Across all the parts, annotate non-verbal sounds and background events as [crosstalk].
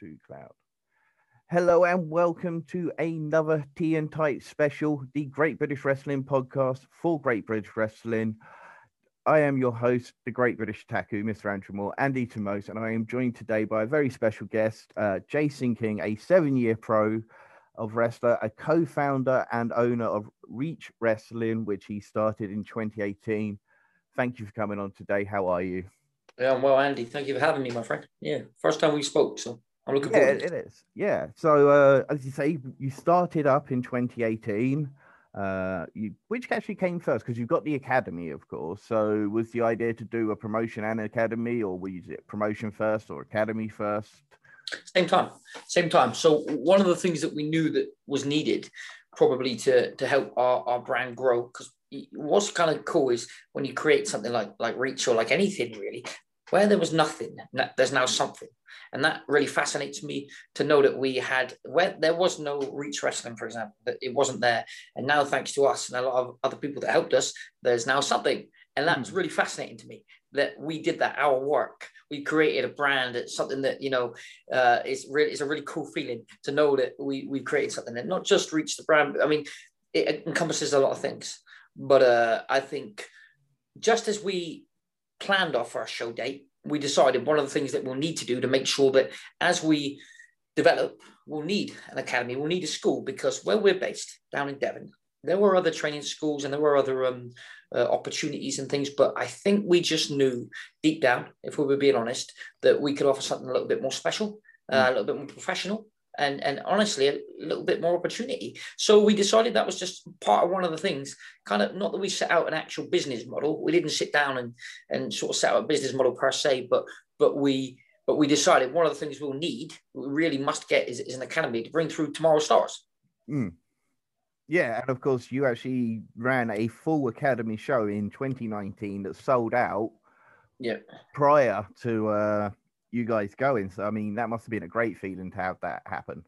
to cloud. Hello and welcome to another Tea and Tight special, the Great British Wrestling podcast for Great British Wrestling. I am your host, the Great British Taku, Mr. Andrew Moore, Andy Tomos, and I am joined today by a very special guest, uh, Jason King, a seven-year pro of wrestler, a co-founder and owner of Reach Wrestling, which he started in 2018. Thank you for coming on today. How are you? Yeah, I'm well, Andy. Thank you for having me, my friend. Yeah, first time we spoke, so I'm looking Yeah, forward. it is. Yeah. So, uh, as you say, you started up in 2018. Uh, you, which actually came first? Because you've got the academy, of course. So, was the idea to do a promotion and academy, or was it promotion first or academy first? Same time, same time. So one of the things that we knew that was needed, probably to to help our, our brand grow, because what's kind of cool is when you create something like like Reach or like anything really, where there was nothing, there's now something, and that really fascinates me to know that we had where there was no Reach Wrestling, for example, that it wasn't there, and now thanks to us and a lot of other people that helped us, there's now something, and that's Hmm. really fascinating to me that we did that our work. We created a brand it's something that you know uh is really it's a really cool feeling to know that we we've created something that not just reached the brand i mean it encompasses a lot of things. But uh i think just as we planned our first show date we decided one of the things that we'll need to do to make sure that as we develop we'll need an academy we'll need a school because where we're based down in devon there were other training schools and there were other um, uh, opportunities and things, but I think we just knew deep down, if we were being honest, that we could offer something a little bit more special, uh, a little bit more professional, and and honestly, a little bit more opportunity. So we decided that was just part of one of the things. Kind of not that we set out an actual business model. We didn't sit down and and sort of set out a business model per se, but but we. But we decided one of the things we'll need, we really must get, is, is an academy to bring through tomorrow's stars. Mm. Yeah, and of course, you actually ran a full academy show in 2019 that sold out Yeah. prior to uh, you guys going. So, I mean, that must have been a great feeling to have that happen.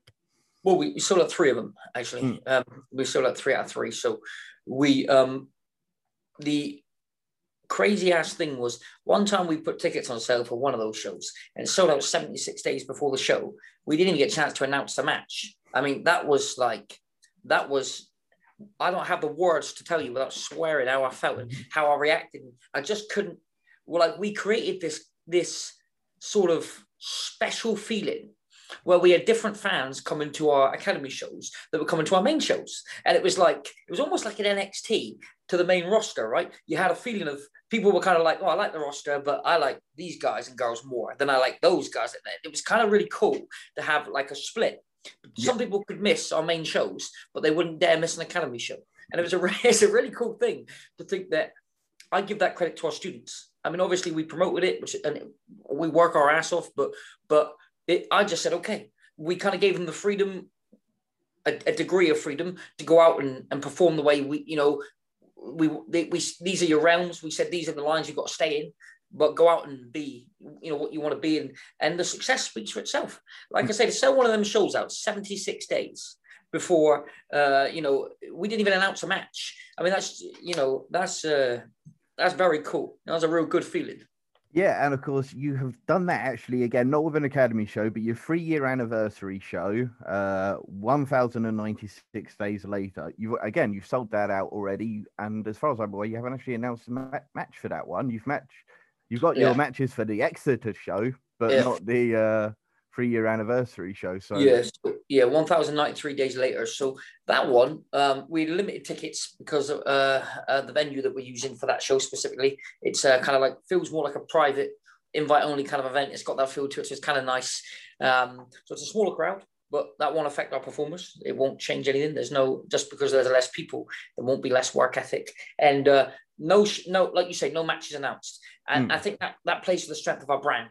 Well, we, we sold out three of them actually. Um, we sold out three out of three. So we um, the crazy ass thing was one time we put tickets on sale for one of those shows and it sold out 76 days before the show. We didn't even get a chance to announce the match. I mean, that was like that was I don't have the words to tell you without swearing how I felt and how I reacted. I just couldn't. Well, like we created this this sort of special feeling where we had different fans coming to our academy shows that were coming to our main shows, and it was like it was almost like an NXT to the main roster, right? You had a feeling of people were kind of like, oh, I like the roster, but I like these guys and girls more than I like those guys. And it was kind of really cool to have like a split some people could miss our main shows, but they wouldn't dare miss an academy show. And it was a [laughs] it's a really cool thing to think that I give that credit to our students. I mean, obviously we promoted it, which and we work our ass off, but but it, I just said okay. We kind of gave them the freedom, a, a, degree of freedom to go out and, and perform the way we, you know, we, they, we these are your realms. We said these are the lines you've got to stay in but go out and be you know what you want to be and and the success speaks for itself like i said to sell one of them shows out 76 days before uh you know we didn't even announce a match i mean that's you know that's uh that's very cool that was a real good feeling yeah and of course you have done that actually again not with an academy show but your three year anniversary show uh 1096 days later you again you've sold that out already and as far as i'm aware you haven't actually announced a ma- match for that one you've matched You've got your Yeah. matches for the Exeter show, but Yeah. not the uh, three year anniversary show. So yeah, so, yeah, 1,093 days later. So that one, um, we limited tickets because of uh, uh, the venue that we're using for that show specifically. It's uh, kind of like feels more like a private invite only kind of event. It's got that feel to it, so it's kind of nice. Um, so it's a smaller crowd, but that won't affect our performance. It won't change anything. There's no just because there's less people, there won't be less work ethic, and uh, no, no, like you say, no matches announced. And Mm. I think that that plays to the strength of our brand.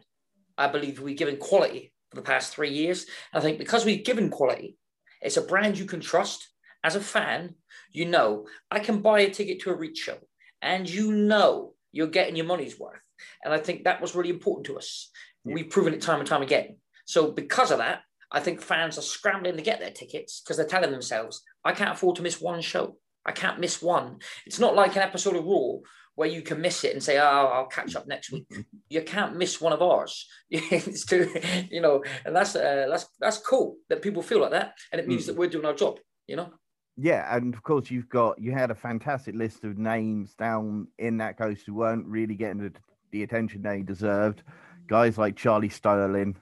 I believe we're giving quality for the past three years. I think because we've given quality, it's a brand you can trust. As a fan, you know I can buy a ticket to a reach show, and you know you're getting your money's worth. And I think that was really important to us. Yeah. We've proven it time and time again. So because of that, I think fans are scrambling to get their tickets because they're telling themselves, I can't afford to miss one show. I can't miss one. It's not like an episode of Raw where you can miss it and say, "Oh, I'll catch up next week." You can't miss one of ours. [laughs] it's too, you know, and that's uh, that's that's cool that people feel like that, and it means mm. that we're doing our job. You know. Yeah, and of course you've got you had a fantastic list of names down in that coast who weren't really getting the, the attention they deserved. Guys like Charlie Sterling,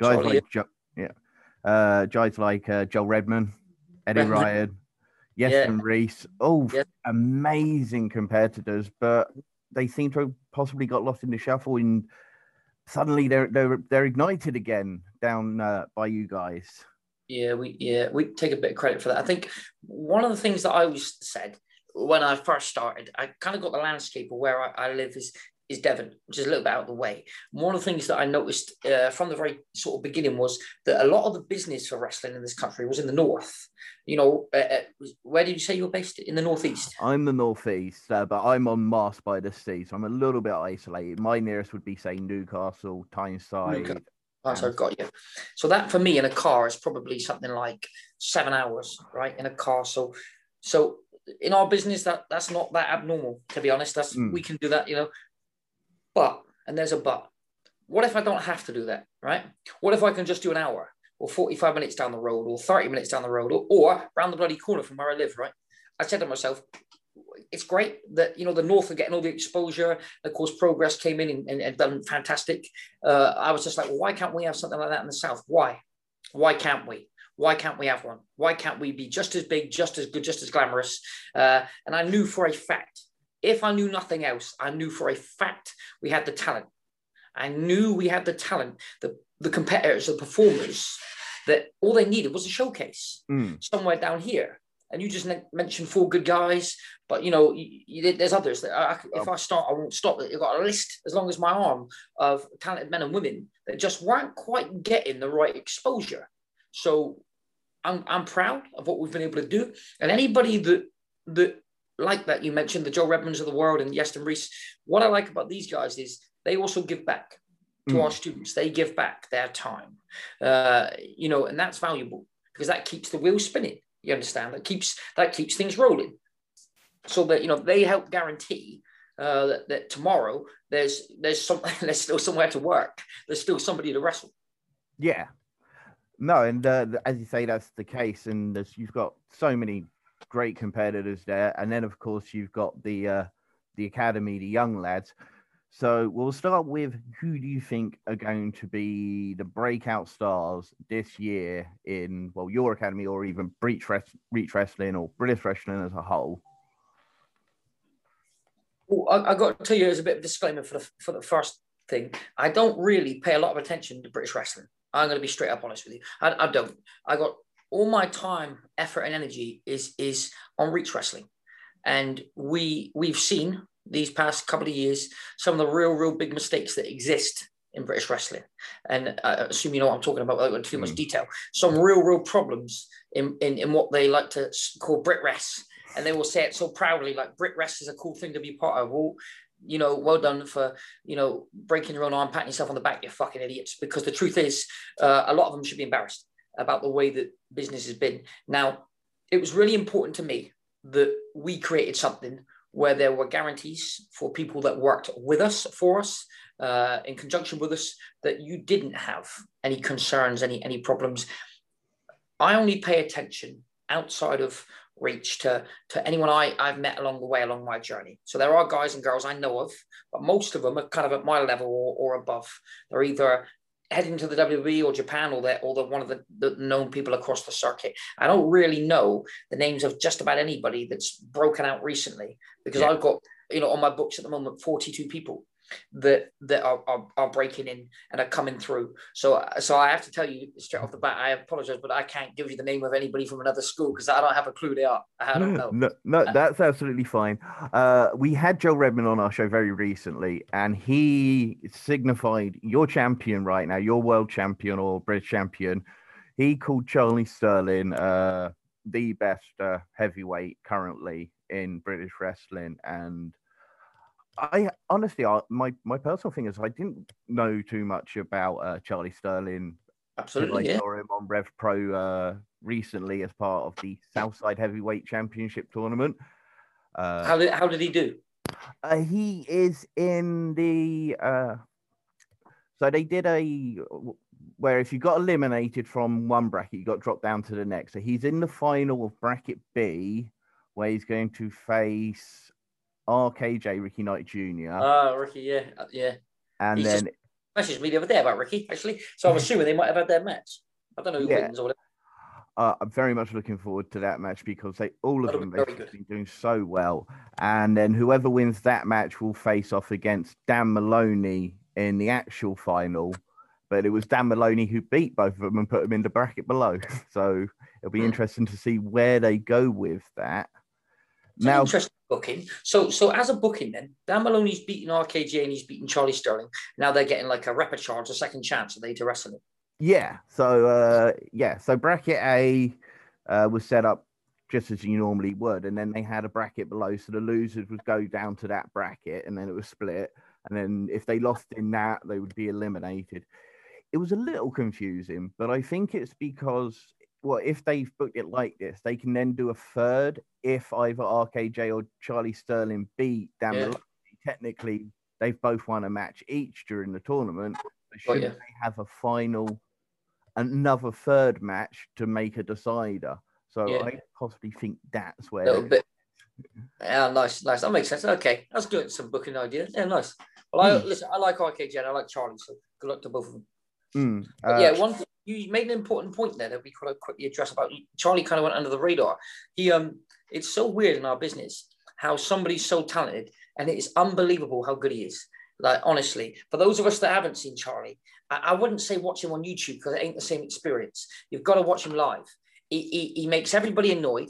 guys Charlie, like jo- yeah, uh, guys like uh, Joel Redman, Eddie Redman. Ryan, Yes, yeah. and Reese, Oh, yeah. amazing competitors, but they seem to have possibly got lost in the shuffle and suddenly they're they're they're ignited again down uh, by you guys. Yeah, we yeah we take a bit of credit for that. I think one of the things that I always said when I first started, I kind of got the landscape of where I, I live is is Devon, which is a little bit out of the way. One of the things that I noticed uh, from the very sort of beginning was that a lot of the business for wrestling in this country was in the north. You know, uh, uh where did you say you were based? In the northeast. I'm the northeast, uh, but I'm on Marske-by-the-Sea, so I'm a little bit isolated. My nearest would be say Newcastle, Tyneside. Newcastle. Oh, so I've got you. So that for me in a car is probably something like seven hours, right? In a car. So, so in our business, that that's not that abnormal, to be honest. That's mm. we can do that, you know. But, and there's a but, what if I don't have to do that, right? What if I can just do an hour or 45 minutes down the road or 30 minutes down the road or, or around the bloody corner from where I live, right? I said to myself, it's great that you know the north are getting all the exposure. Of course, progress came in and, and, and done fantastic. Uh, I was just like, well, why can't we have something like that in the south? Why? Why can't we? Why can't we have one? Why can't we be just as big, just as good, just as glamorous? Uh, and I knew for a fact if I knew nothing else, I knew for a fact we had the talent. I knew we had the talent, the, the competitors, the performers, that all they needed was a showcase mm. somewhere down here. And you just mentioned four good guys, but you know, you, you, there's others that I, if I start, I won't stop. You've got a list as long as my arm of talented men and women that just weren't quite getting the right exposure. So I'm, I'm proud of what we've been able to do. And anybody that that like that you mentioned the Joel Redmans of the world and Iestyn Reese. What I like about these guys is they also give back to mm. our students. They give back their time, uh, you know, and that's valuable because that keeps the wheel spinning. You understand? That keeps that keeps things rolling. So that you know they help guarantee uh, that, that tomorrow there's there's some [laughs] there's still somewhere to work. There's still somebody to wrestle. Yeah. No, and uh, as you say, that's the case. And you've got so many great competitors there. And then, of course, you've got the uh, the academy, the young lads. So we'll start with who do you think are going to be the breakout stars this year in well your academy or even Breach, Breach Wrestling or British Wrestling as a whole? Well, I, I got to tell you as a bit of disclaimer for the for the first thing. I don't really pay a lot of attention to British wrestling. I'm going to be straight up honest with you. I, I don't. I got all my time, effort, and energy is is on reach wrestling, and we we've seen these past couple of years some of the real, real big mistakes that exist in British wrestling. And I assume you know what I'm talking about without going too much mm. detail. Some real, real problems in, in, in what they like to call Brit Wres. And they will say it so proudly, like Brit Wres is a cool thing to be part of. Well, you know, well done for, you know, breaking your own arm, patting yourself on the back, you fucking idiots. Because the truth is, uh, a lot of them should be embarrassed about the way that business has been. Now, it was really important to me that we created something where there were guarantees for people that worked with us, for us, uh, in conjunction with us, that you didn't have any concerns, any any problems. I only pay attention outside of reach to, to anyone I, I've met along the way along my journey. So there are guys and girls I know of, but most of them are kind of at my level or, or above. They're either heading to the WWE or Japan or the or the one of the, the known people across the circuit. I don't really know the names of just about anybody that's broken out recently because yeah. I've got you know on my books at the moment 42 people that that are, are, are, breaking in and are coming through. So so I have to tell you straight off the bat, I apologize, but I can't give you the name of anybody from another school because I don't have a clue they are. I don't know. No, no uh, that's absolutely fine. Uh, we had Joel Redman on our show very recently, and he signified your champion right now, your world champion or British champion. He called Charlie Sterling uh, the best uh, heavyweight currently in British wrestling, and I honestly, I, my my personal thing is I didn't know too much about uh, Charlie Sterling. Absolutely, I yeah. saw him on Rev Pro uh, recently as part of the Southside Heavyweight Championship tournament. Uh, how did how did he do? Uh, he is in the. Uh, so they did a where if you got eliminated from one bracket, you got dropped down to the next. So he's in the final of bracket B, where he's going to face RKJ Ricky Knight Jr. Oh, Ricky, yeah, uh, yeah. And He's then just messaged me the other day about Ricky, actually. So I'm [laughs] assuming they might have had their match. I don't know who Yeah. wins or whatever. uh, I'm very much looking forward to that match because they all of That'll them be they've very been doing so well. And then whoever wins that match will face off against Dan Moloney in the actual final. But it was Dan Moloney who beat both of them and put them in the bracket below. [laughs] So it'll be Hmm. interesting to see where they go with that. Now, interesting booking. So, so as a booking, then Dan Moloney's beating RKJ and he's beating Charlie Sterling. Now they're getting like a repechage, a second chance, are they to wrestle him? Yeah. So uh yeah, so bracket A uh, was set up just as you normally would, and then they had a bracket below, so the losers would go down to that bracket, and then it was split, and then if they lost in that, they would be eliminated. It was a little confusing, but I think it's because well, if they've booked it like this, they can then do a third if either RKJ or Charlie Sterling beat Dan Yeah. Moloney. Technically, they've both won a match each during the tournament. Should ya. they have a final, another third match to make a decider? So Yeah. I possibly think that's where. A little bit. Yeah, nice, nice. That makes sense. Okay, that's good. Some booking ideas. Yeah, nice. Well, I Hmm. listen. I like RKJ and I like Charlie. So good luck to both of them. Mm, uh, yeah, one you made an important point there that we could quickly address about Charlie. Kind of went under the radar. He um, it's so weird in our business how somebody's so talented, and it is unbelievable how good he is. Like honestly, for those of us that haven't seen Charlie, I, I wouldn't say watch him on YouTube because it ain't the same experience. You've got to watch him live. He, he, he makes everybody annoyed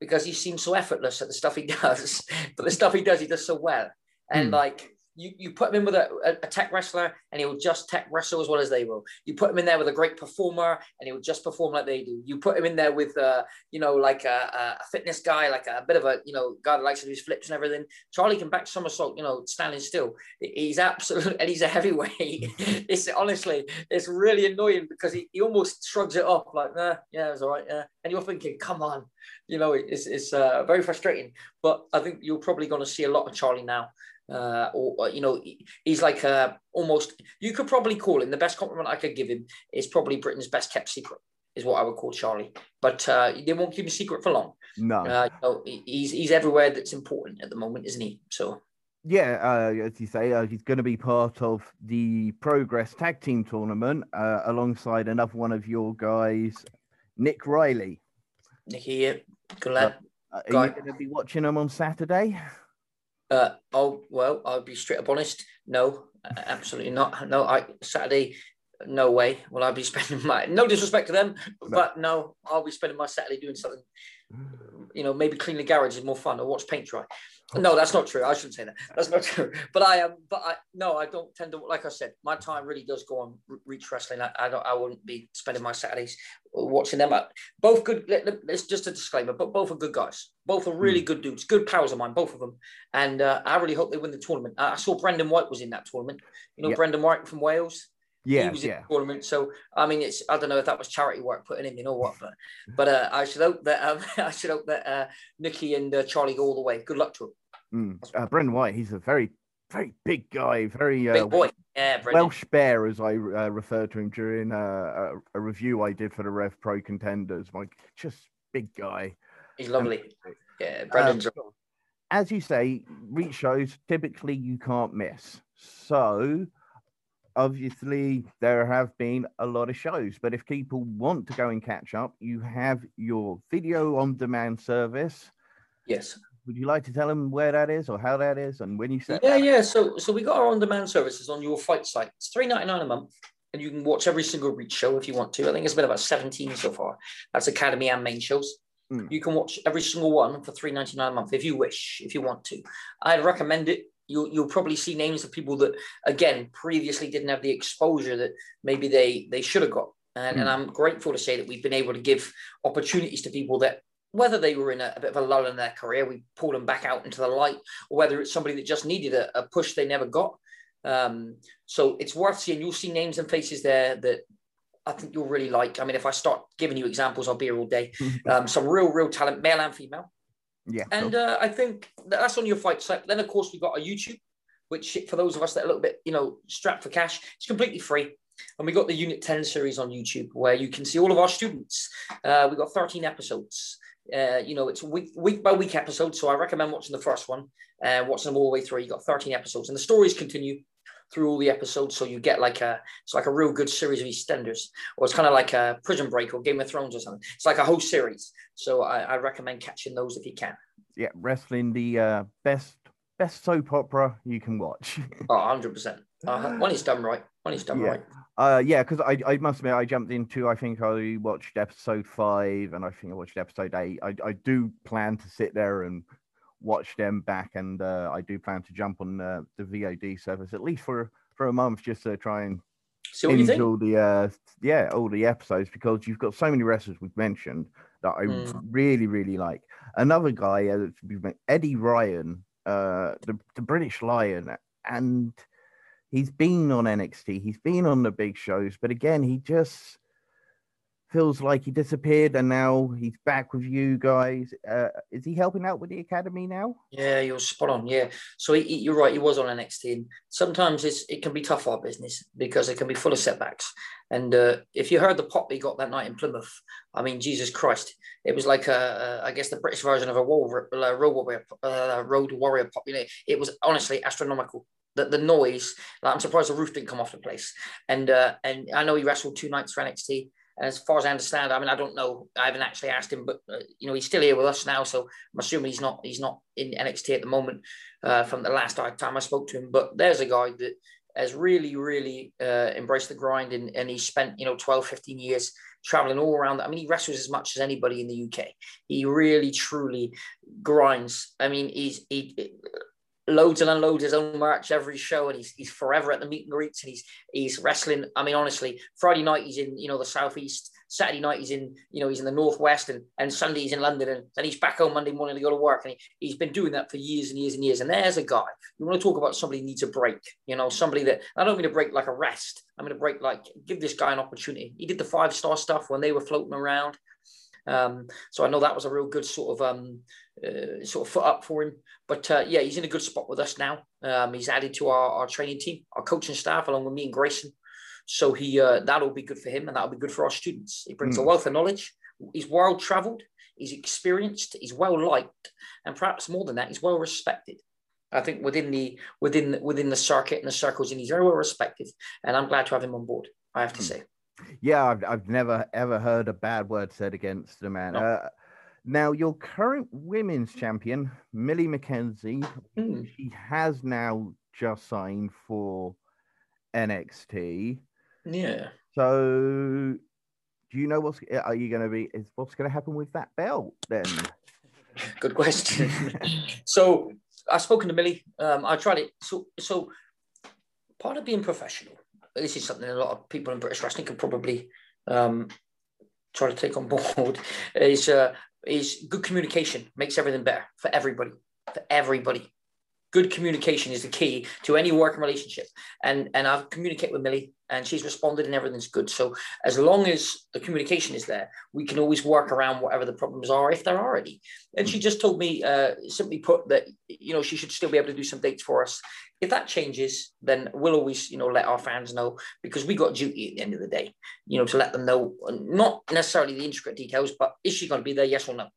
because he seems so effortless at the stuff he [laughs] does, but the stuff he does, he does so well. And Hmm. like you, you put him in with a, a, a tech wrestler and he will just tech wrestle as well as they will. You put him in there with a great performer and he will just perform like they do. You put him in there with, uh, you know, like a, a fitness guy, like a bit of a, you know, guy that likes to do his flips and everything. Charlie can back somersault, you know, standing still. He's absolutely, [laughs] and he's a heavyweight. [laughs] it's honestly, it's really annoying because he, he almost shrugs it off like, nah, yeah, it's all right. Yeah. And you're thinking, come on, you know, it's, it's uh, very frustrating. But I think you're probably going to see a lot of Charlie now. Uh, or, or, you know, he's like uh, almost. You could probably call him the best compliment I could give him is probably Britain's best kept secret. Is what I would call Charlie, but uh, they won't keep him secret for long. no. Uh, you know, he's he's everywhere that's important at the moment, isn't he? So Yeah, uh, as you say, uh, he's going to be part of the Progress Tag Team Tournament uh, alongside another one of your guys, Nick Riley. Nicky, uh, good lad. Uh, are you going to be watching him on Saturday? Uh, oh well, I'll be straight up honest. No, absolutely not. No, I Saturday, no way. Will I be [laughs] spending my no disrespect to them, but no, I'll be spending my Saturday doing something. You know, maybe clean the garage is more fun or watch paint dry. No, that's not true. I shouldn't say that. That's not [laughs] true. But I am. but I no, I don't tend to. Like I said, my time really does go on Reach Wrestling. I, I don't. I wouldn't be spending my Saturdays watching them. Uh, Both good. Let- just a disclaimer. But both are good guys. Both are really good dudes. Good pals of mine. Both of them. And uh, I really hope they win the tournament. I I saw Brendan White was in that tournament. You know, Yeah. Brendan White from Wales. He Yeah, was in the tournament. So I mean, it's I don't know if that was charity work putting him in or what, but but uh, I should hope that um, [laughs] I should hope that uh, Nikki and uh, Charlie go all the way. Good luck to him. Mm. Uh, Brendan White, he's a very, very big guy, very uh, Big boy. Yeah, Brendan. Welsh bear, as I uh, referred to him during uh, a, a review I did for the Rev Pro Contenders. Like, just big guy. He's lovely. Yeah, Um, Brendan's. as you say, reach shows typically you can't miss. So obviously there have been a lot of shows, but if people want to go and catch up, you have your video on demand service. yes. Would you like to tell them where that is or how that is and when you set Yeah, yeah. So so we got our on-demand services on your fight site. It's three ninety nine a month, and you can watch every single Reach show if you want to. I think it's been about seventeen so far. That's Academy and main shows. Mm. You can watch every single one for three ninety nine a month if you wish, if you want to. I'd recommend it. You'll you'll probably see names of people that again previously didn't have the exposure that maybe they they should have got. And, and I'm grateful to say that we've been able to give opportunities to people that whether they were in a, a bit of a lull in their career, we pulled them back out into the light, or whether it's somebody that just needed a, a push they never got. Um, so it's worth seeing. You'll see names and faces there that I think you'll really like. I mean, if I start giving you examples, I'll be here all day. [laughs] Um, some real, real talent, male and female. Yeah. And uh, I think that's on your fight site. Then, of course, we've got our YouTube, which for those of us that are a little bit, you know, strapped for cash, it's completely free. And we got the Unit 10 series on YouTube where you can see all of our students. Uh, we've got 13 episodes. Uh, you know, it's week week by week episodes. So I recommend watching the first one and uh, watching them all the way through. You got 13 episodes, and the stories continue through all the episodes. So you get like a it's like a real good series of EastEnders, or it's kind of like a Prison Break or Game of Thrones or something. It's like a whole series. So I, I recommend catching those if you can. Yeah, wrestling the uh, best best soap opera you can watch. oh, 100 percent. Uh, when it's done right. When it's done yeah. right. Uh, yeah, because I, I must admit I jumped into I think I watched episode five and I think I watched episode eight. I, I do plan to sit there and watch them back, and uh, I do plan to jump on uh, the VOD service at least for for a month just to try and binge all the uh, yeah all the episodes because you've got so many wrestlers we've mentioned that I mm. really really like. Another guy, uh, Eddie Ryan, uh, the the British Lion, and he's been on NXT, he's been on the big shows, but again, he just feels like he disappeared and now he's back with you guys. Uh, is he helping out with the academy now? Yeah, you're spot on. Yeah, so he, he, you're right. He was on NXT. Sometimes it's, it can be tough our business because it can be full of setbacks. And uh, if you heard the pop he got that night in Plymouth, I mean, Jesus Christ, it was like a, a I guess the British version of a uh, road warrior, uh, road warrior pop. You know, it was honestly astronomical the, the noise. Like, I'm surprised the roof didn't come off the place. And uh, and I know he wrestled two nights for NXT. As far as I understand, I mean, I don't know. I haven't actually asked him, but uh, you know, he's still here with us now. So I'm assuming he's not he's not in NXT at the moment. Uh, from the last time I spoke to him, but there's a guy that has really, really uh, embraced the grind, and, and he spent you know 12, 15 years traveling all around. I mean, he wrestles as much as anybody in the UK. He really, truly grinds. I mean, he's he loads and unloads his own merch every show, and he's he's forever at the meet and greets, and he's he's wrestling. I mean, honestly, Friday night he's in you know the southeast, Saturday night he's in you know he's in the northwest, and and Sunday he's in London, and then he's back home Monday morning to go to work, and he, he's been doing that for years and years and years. And there's a guy you want to talk about somebody needs a break, you know, somebody that I don't mean to break like a rest. I'm going to break like give this guy an opportunity. He did the five star stuff when they were floating around. Um, so I know that was a real good sort of um, uh, sort of foot up for him. But uh, yeah, he's in a good spot with us now. Um, he's added to our, our training team, our coaching staff, along with me and Grayson. So he uh, that'll be good for him, and that'll be good for our students. He brings mm. a wealth of knowledge. He's world travelled. He's experienced. He's well liked, and perhaps more than that, he's well respected. I think within the within within the circuit and the circles, and he's very well respected. And I'm glad to have him on board. I have to mm. say. Yeah, I've, I've never ever heard a bad word said against the man. No. Uh, now, your current women's champion, Millie McKenzie, mm. she has now just signed for NXT. Yeah. So, do you know what's are you going to be? Is what's going to happen with that belt then? [laughs] Good question. [laughs] so, I've spoken to Millie. Um, I tried it. So, so part of being professional. This is something a lot of people in British wrestling can probably um, try to take on [laughs] board. Is uh, is good communication makes everything better for everybody, for everybody. Good communication is the key to any working relationship. And and I've communicated with Millie and she's responded and everything's good. So as long as the communication is there, we can always work around whatever the problems are if there are any. And she just told me, uh, simply put, that you know she should still be able to do some dates for us. If that changes, then we'll always you know let our fans know because we got duty at the end of the day, you know, to let them know not necessarily the intricate details, but is she going to be there? Yes or no.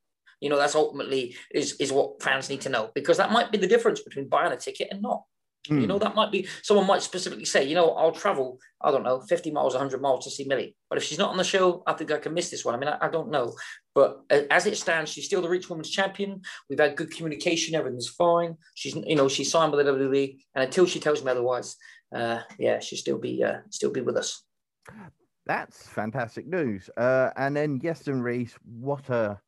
You know, that's ultimately is is what fans need to know because that might be the difference between buying a ticket and not. Mm. You know, hmm. that might be someone might specifically say, you know, I'll travel, I don't know, 50 miles, 100 miles to see Millie. But if she's not on the show, I think I can miss this one. I mean, I, I don't know. But as it stands, she's still the Reach Women's Champion. We've had good communication. Everything's fine. She's, you know, she's signed with the WWE. And until she tells me otherwise, uh, yeah, she'll still be, uh, still be with us. That's fantastic news. Uh, and then Iestyn Reese, what a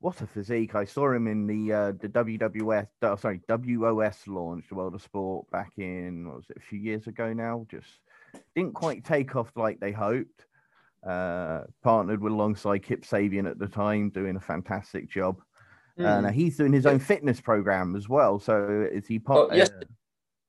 what a physique! I saw him in the uh, the WWF, uh, sorry, WOS launch, the World of Sport, back in what was it a few years ago now. Just didn't quite take off like they hoped. Uh, partnered with alongside Kip Sabian at the time, doing a fantastic job. Mm. And uh, he's doing his own fitness program as well. So is he part? Oh, yes. Uh,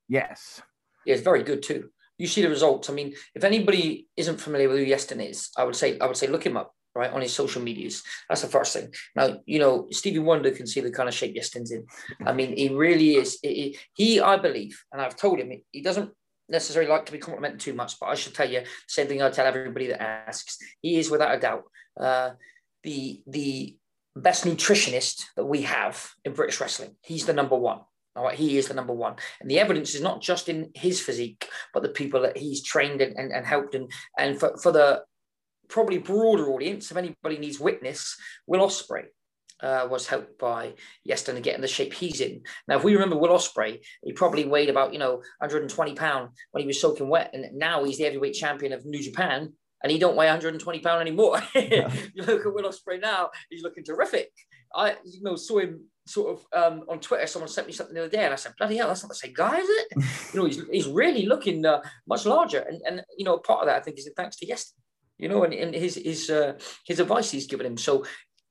yes. Yeah, it's very good too. You see the results. I mean, if anybody isn't familiar with who Iestyn is, I would say I would say look him up right, on his social medias. That's the first thing. Now, you know, Stevie Wonder can see the kind of shape Iestyn's in. I mean, he really is. He, he, I believe, and I've told him, he doesn't necessarily like to be complimented too much, but I should tell you, same thing I tell everybody that asks. He is without a doubt uh, the the best nutritionist that we have in British wrestling. He's the number one. All right, he is the number one. And the evidence is not just in his physique, but the people that he's trained and, and, and helped. And, and for, for the probably broader audience, if anybody needs witness, Will Ospreay. uh, was helped by Iestyn to get in the shape he's in. Now, if we remember Will Ospreay, he probably weighed about, you know, 120 pound when he was soaking wet. And now he's the heavyweight champion of New Japan and he don't weigh 120 pound anymore. [laughs] Yeah. you look at Will Ospreay now; he's looking terrific. I, you know, saw him sort of um, on Twitter. Someone sent me something the other day, and I said, "Bloody hell, that's not the same guy, is it?" [laughs] you know, he's, he's really looking uh, much larger, and and you know, part of that I think is thanks to Iestyn. You know, and, and his his uh, his advice he's given him. So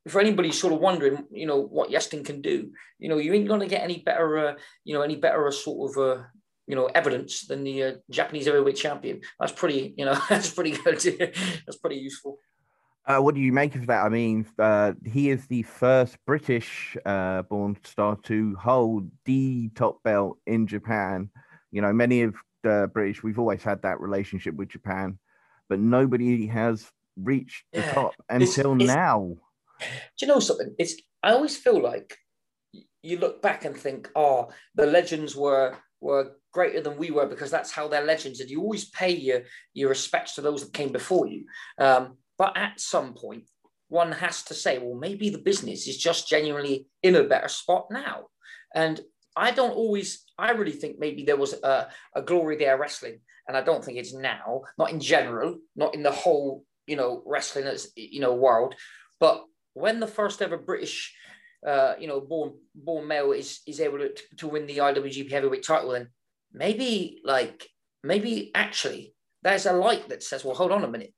for anybody sort of wondering, you know, what Iestyn can do, you know, you ain't to get any better, uh, you know, any better uh, sort of, uh, you know, evidence than the uh, Japanese heavyweight champion. That's pretty, you know, [laughs] that's pretty good. [laughs] that's pretty useful. Uh, what do you make of that? I mean, uh, he is the first British uh, born star to hold the top belt in Japan. You know, many of the British, we've always had that relationship with Japan, but nobody has reached the yeah. top until it's, it's, now. Do you know something? It's I always feel like you look back and think, oh, the legends were were greater than we were because that's how they're legends, and you always pay your your respects to those that came before you. Um, but at some point, one has to say, well, maybe the business is just genuinely in a better spot now. And I don't always, I really think maybe there was a, a glory there wrestling. And I don't think it's now, not in general, not in the whole, you know, wrestling as, you know, world. But when the first ever British, uh, you know, born born male is is able to, to win the IWGP Heavyweight title, then maybe like maybe actually there's a light that says, well, hold on a minute,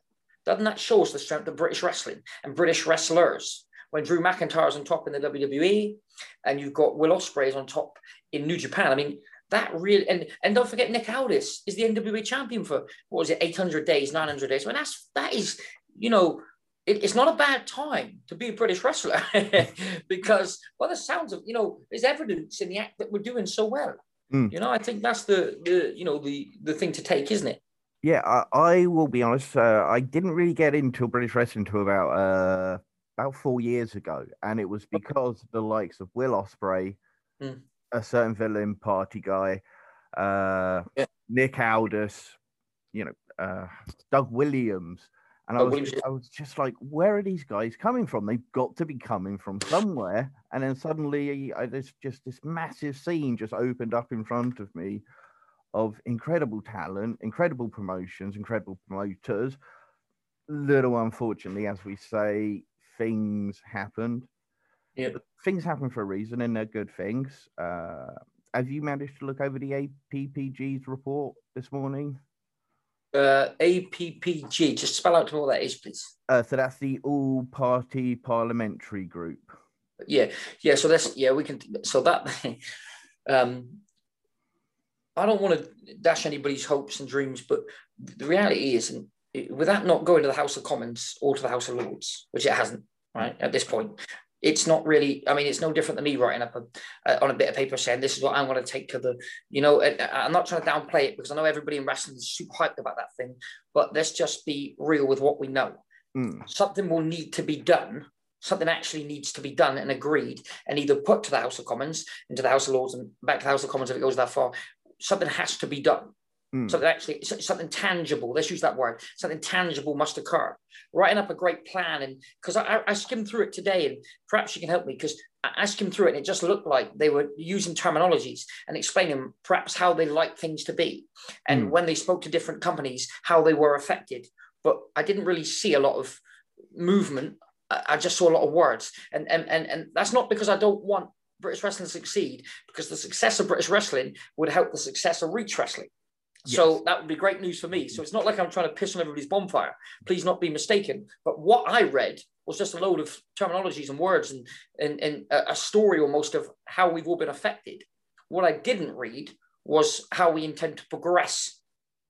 doesn't that show us the strength of British wrestling and British wrestlers? When Drew McIntyre's on top in the WWE, and you've got Will Ospreay's on top in New Japan. I mean, that really and and don't forget Nick Aldis is the NWA champion for what was it, 800 days, 900 days. I mean, that's that is you know. It, it's not a bad time to be a British wrestler [laughs] because, well, the sounds of you know, there's evidence in the act that we're doing so well. Mm. You know, I think that's the the you know the the thing to take, isn't it? Yeah, I, I will be honest. Uh, I didn't really get into British wrestling until about uh, about four years ago, and it was because the likes of Will Ospreay. mm. A certain villain party guy, uh, yeah. Nick Aldis, you know, uh, Doug Williams, and I was I was just like, where are these guys coming from? They've got to be coming from somewhere. And then suddenly, I, there's just this massive scene just opened up in front of me of incredible talent, incredible promotions, incredible promoters. Little unfortunately, as we say, things happened. Yeah. Things happen for a reason and they're good things. Uh, have you managed to look over the APPG's report this morning? Uh, APPG, just spell out what that is, please. Uh, so that's the All Party Parliamentary Group. Yeah, yeah. So that's yeah. We can. So that [laughs] um, I don't want to dash anybody's hopes and dreams, but the reality is, and without not going to the House of Commons or to the House of Lords, which it hasn't, right, at this point, it's not really, I mean, it's no different than me writing up a, uh, on a bit of paper saying, this is what I'm going to take to the, you know, I'm not trying to downplay it because I know everybody in wrestling is super hyped about that thing, but let's just be real with what we know. Mm. Something will need to be done something actually needs to be done and agreed and either put to the House of Commons, into the House of Lords, and back to the House of Commons if it goes that far, something has to be done. Mm. Something actually, something tangible. Let's use that word. Something tangible must occur. Writing up a great plan, and because I, I, skimmed through it today, and perhaps you can help me because I skimmed through it, and it just looked like they were using terminologies and explaining perhaps how they like things to be, and mm. when they spoke to different companies, how they were affected. But I didn't really see a lot of movement. I just saw a lot of words, and and and and that's not because I don't want British wrestling to succeed because the success of British wrestling would help the success of Reach Wrestling. Yes. So that would be great news for me. So it's not like I'm trying to piss on everybody's bonfire. Please not be mistaken. But what I read was just a load of terminologies and words and, and, and a story almost of how we've all been affected. What I didn't read was how we intend to progress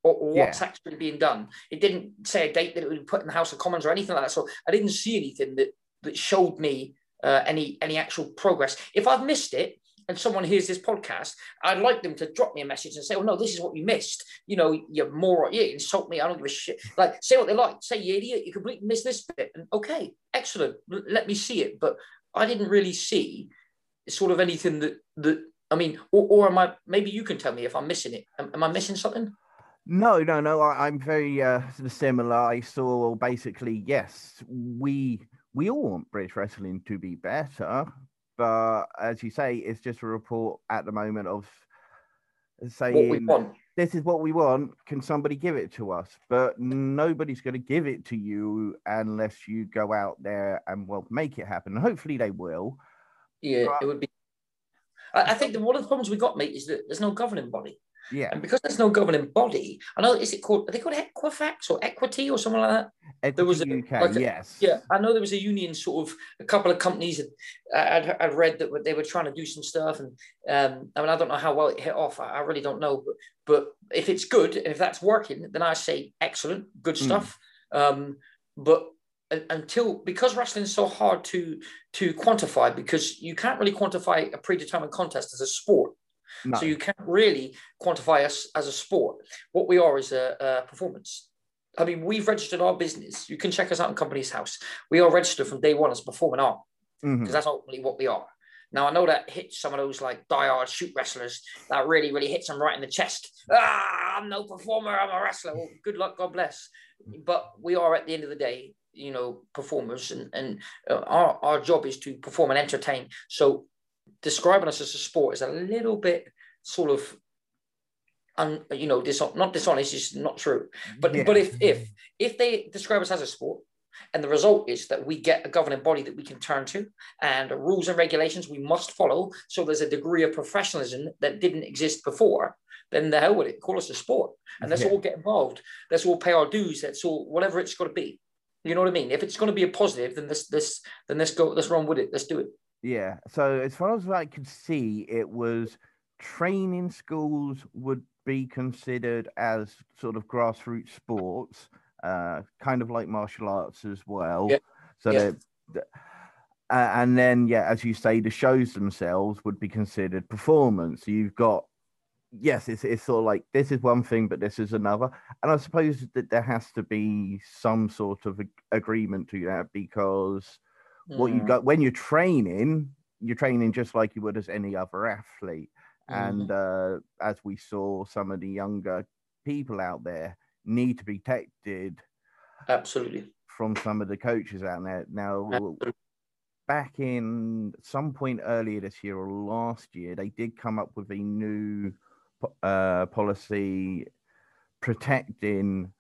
or, or what's yeah. actually being done. It didn't say a date that it would be put in the House of Commons or anything like that. So I didn't see anything that that showed me uh, any any actual progress. If I've missed it, and someone hears this podcast, I'd like them to drop me a message and say, "Oh no, this is what you missed." You know, you're more, yeah, insult me. I don't give a shit. Like, say what they like. Say, "You idiot, you completely missed this bit." And okay, excellent. L- let me see it. But I didn't really see sort of anything that that I mean, or, or am I? Maybe you can tell me if I'm missing it. Am, am I missing something? No, no, no. I, am very uh, similar. I saw basically yes, we we all want British wrestling to be better, but as you say, it's just a report at the moment of saying this is what we want. Can somebody give it to us? But nobody's going to give it to you unless you go out there and well make it happen. And hopefully they will. Yeah, but, it would be I, I think that one of the problems we got, mate, is that there's no governing body. Yeah. And because there's no governing body, I know is it called are they called Equifax or Equity or something like that? There was a, UK, like a, yes. Yeah, I know there was a union sort of a couple of companies that I'd, I'd read that they were trying to do some stuff, and um, I mean I don't know how well it hit off. I, I really don't know, but, but if it's good and if that's working, then I say excellent, good hmm. stuff. Mm. Um, but until because wrestling is so hard to to quantify because you can't really quantify a predetermined contest as a sport no. so you can't really quantify us as a sport what we are is a, a, performance i mean we've registered our business you can check us out in company's house we are registered from day one as performing art because mm-hmm. that's ultimately what we are now I know that hits some of those like diehard shoot wrestlers. That really, really hits them right in the chest. Ah, I'm no performer. I'm a wrestler. Well, good luck, God bless. But we are at the end of the day you know performers and and uh, our, our job is to perform and entertain so describing us as a sport is a little bit sort of and you know dis- not dishonest is not true but yeah. but if if if they describe us as a sport and the result is that we get a governing body that we can turn to and rules and regulations we must follow so there's a degree of professionalism that didn't exist before then the hell with it call us a sport and let's yeah. all get involved let's all pay our dues let's all whatever it's got to be you know what I mean? If it's going to be a positive, then this this then let's go. Let's run with it. Let's do it. Yeah. So as far as I could see, it was training schools would be considered as sort of grassroots sports, uh, kind of like martial arts as well. Yeah. So yeah. that. Uh, and then, yeah, as you say, the shows themselves would be considered performance. You've got yes, it's, it's sort of like this is one thing, but this is another. And I suppose that there has to be some sort of agreement to that because mm. what you mm. got when you're training, you're training just like you would as any other athlete. Mm. And uh, as we saw, some of the younger people out there need to be protected. Absolutely. From some of the coaches out there. Now, Absolutely. back in some point earlier this year or last year, they did come up with a new uh, policy protecting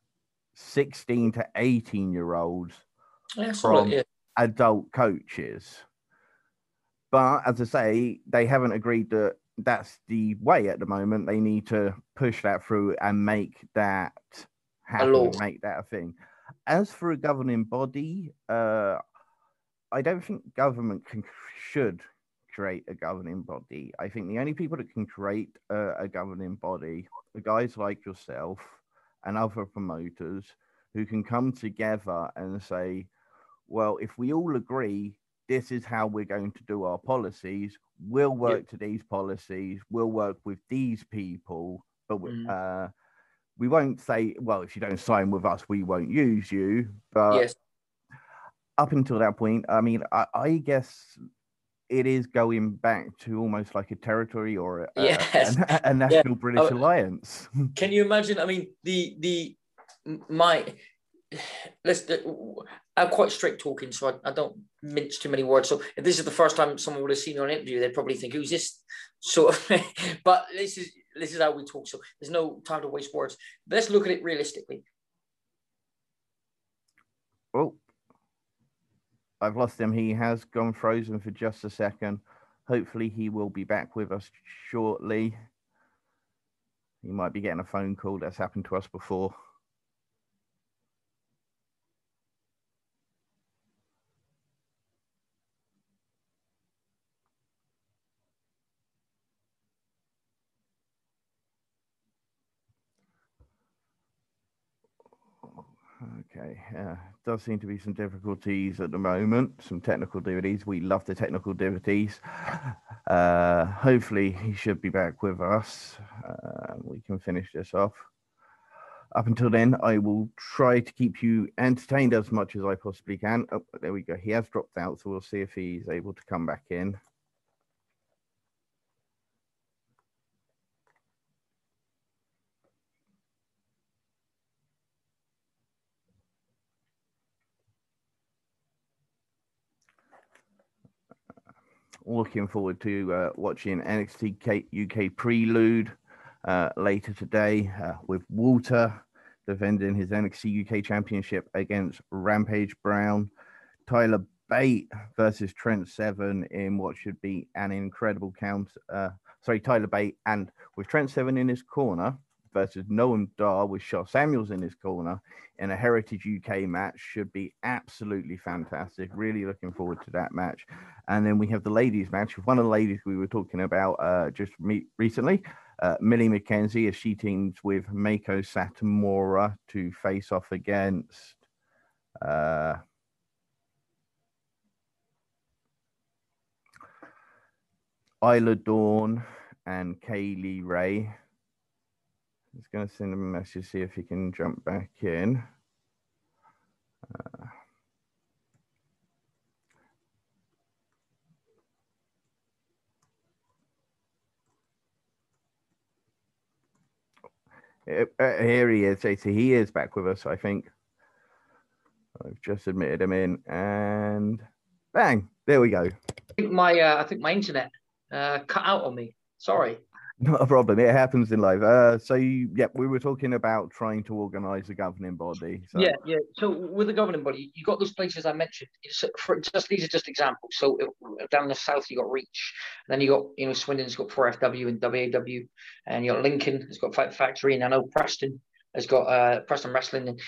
16 to 18 year olds yeah, from yeah. Adult coaches. But as I say, they haven't agreed that that's the way at the moment. They need to push that through and make that happen, make that a thing. As for a governing body, uh, I don't think government can, should create a governing body. I think the only people that can create a, a governing body are guys like yourself and other promoters who can come together and say, well, if we all agree this is how we're going to do our policies, we'll work to these policies, we'll work with these people, but mm. uh, we won't say, well, if you don't sign with us, we won't use you. But yes. up until that point, I mean, I, I guess it is going back to almost like a territory or a, yes. a, a, a national yeah. British oh, alliance. [laughs] Can you imagine? I mean, the the my let's. Uh, I'm quite strict talking, so I, I, don't mince too many words. So if this is the first time someone would have seen me on an interview, they'd probably think, "Who's this?" Of. [laughs] but this is this is how we talk. So there's no time to waste words. But let's look at it realistically. Oh, I've lost him. He has gone frozen for just a second. Hopefully, he will be back with us shortly. He might be getting a phone call. That's happened to us before. Okay, yeah, does seem to be some difficulties at the moment, some technical difficulties. We love the technical difficulties. Uh, hopefully, he should be back with us. Uh, we can finish this off. Up until then, I will try to keep you entertained as much as I possibly can. Oh, there we go. He has dropped out, so we'll see if he's able to come back in. Looking forward to uh, watching NXT UK Prelude uh, later today uh, with Walter defending his NXT UK Championship against Rampage Brown, Tyler Bate versus Trent Seven in what should be an incredible count. Uh, sorry, Tyler Bate, and with Trent Seven in his corner, versus Noam Dar with Sha Samuels in his corner in a Heritage UK match should be absolutely fantastic. Really looking forward to that match. And then we have the ladies match with one of the ladies we were talking about uh, just recently. Uh, Millie McKenzie as she teams with Meiko Satomura to face off against uh, Isla Dawn and Kay Lee Ray He's going to send him a message, see if he can jump back in. Uh, here he is. So he is back with us, I think. I've just admitted him in, and bang, there we go. I think my uh, I think my internet uh, cut out on me. Sorry. [laughs] Not a problem. It happens in life. Uh, so, you, yeah, we were talking about trying to organise a governing body. So. Yeah, yeah. So, with the governing body, you got those places I mentioned. It's for just these are just examples. So, down the south, you got Reach, then you got you know Swindon's got 4FW and WAW, and you got Lincoln has got Fight Factory, and I know Preston has got uh, Preston Wrestling, and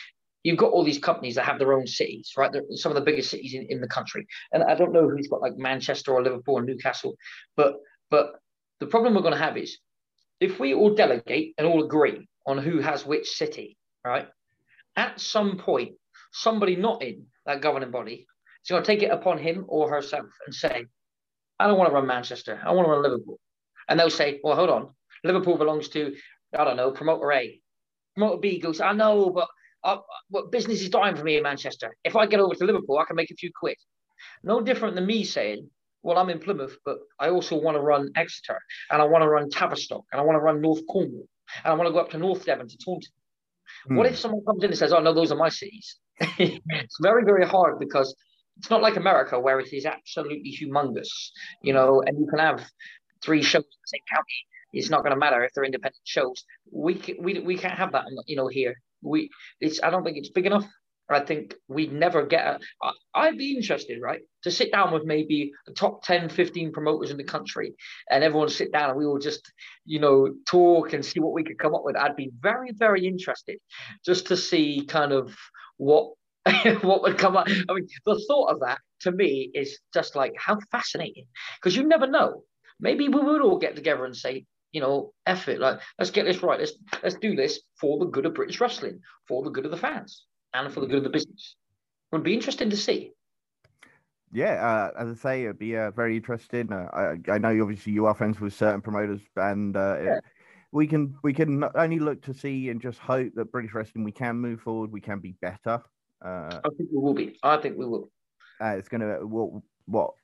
you've got all these companies that have their own cities, right? They're some of the biggest cities in, in the country. And I don't know who's got like Manchester or Liverpool or Newcastle, but but the problem we're going to have is if we all delegate and all agree on who has which city, right? At some point, somebody not in that governing body is going to take it upon him or herself and say, I don't want to run Manchester. I want to run Liverpool. And they'll say, well, hold on. Liverpool belongs to, I don't know, promoter A. Promoter B goes, I know, but uh, what business is dying for me in Manchester. If I get over to Liverpool, I can make a few quid. No different than me saying, well, I'm in Plymouth, but I also want to run Exeter and I want to run Tavistock and I want to run North Cornwall and I want to go up to North Devon to Taunton. Hmm. What if someone comes in and says, oh, no, those are my cities? [laughs] it's very, very hard because it's not like America where it is absolutely humongous, you know, and you can have three shows in the same county. It's not going to matter if they're independent shows. We, can, we, we can't have that, you know, here. We, it's, I don't think it's big enough. I think we'd never get I'd be interested, right, to sit down with maybe the top 10, 15 promoters in the country and everyone sit down and we will just, you know, talk and see what we could come up with. I'd be very, very interested just to see kind of what [laughs] what would come up. I mean, the thought of that to me is just like how fascinating because you never know. Maybe we would all get together and say, you know, it, like let's get this right. Let's let's do this for the good of British wrestling, for the good of the fans and for the good of the business. It would be interesting to see. Yeah, uh, as I say, it'd be uh, very interesting. Uh, I, I know obviously you are friends with certain promoters, and uh, yeah. it, we can we can not only look to see and just hope that British wrestling we can move forward, we can be better. Uh, I think we will be. I think we will. Uh, it's gonna what what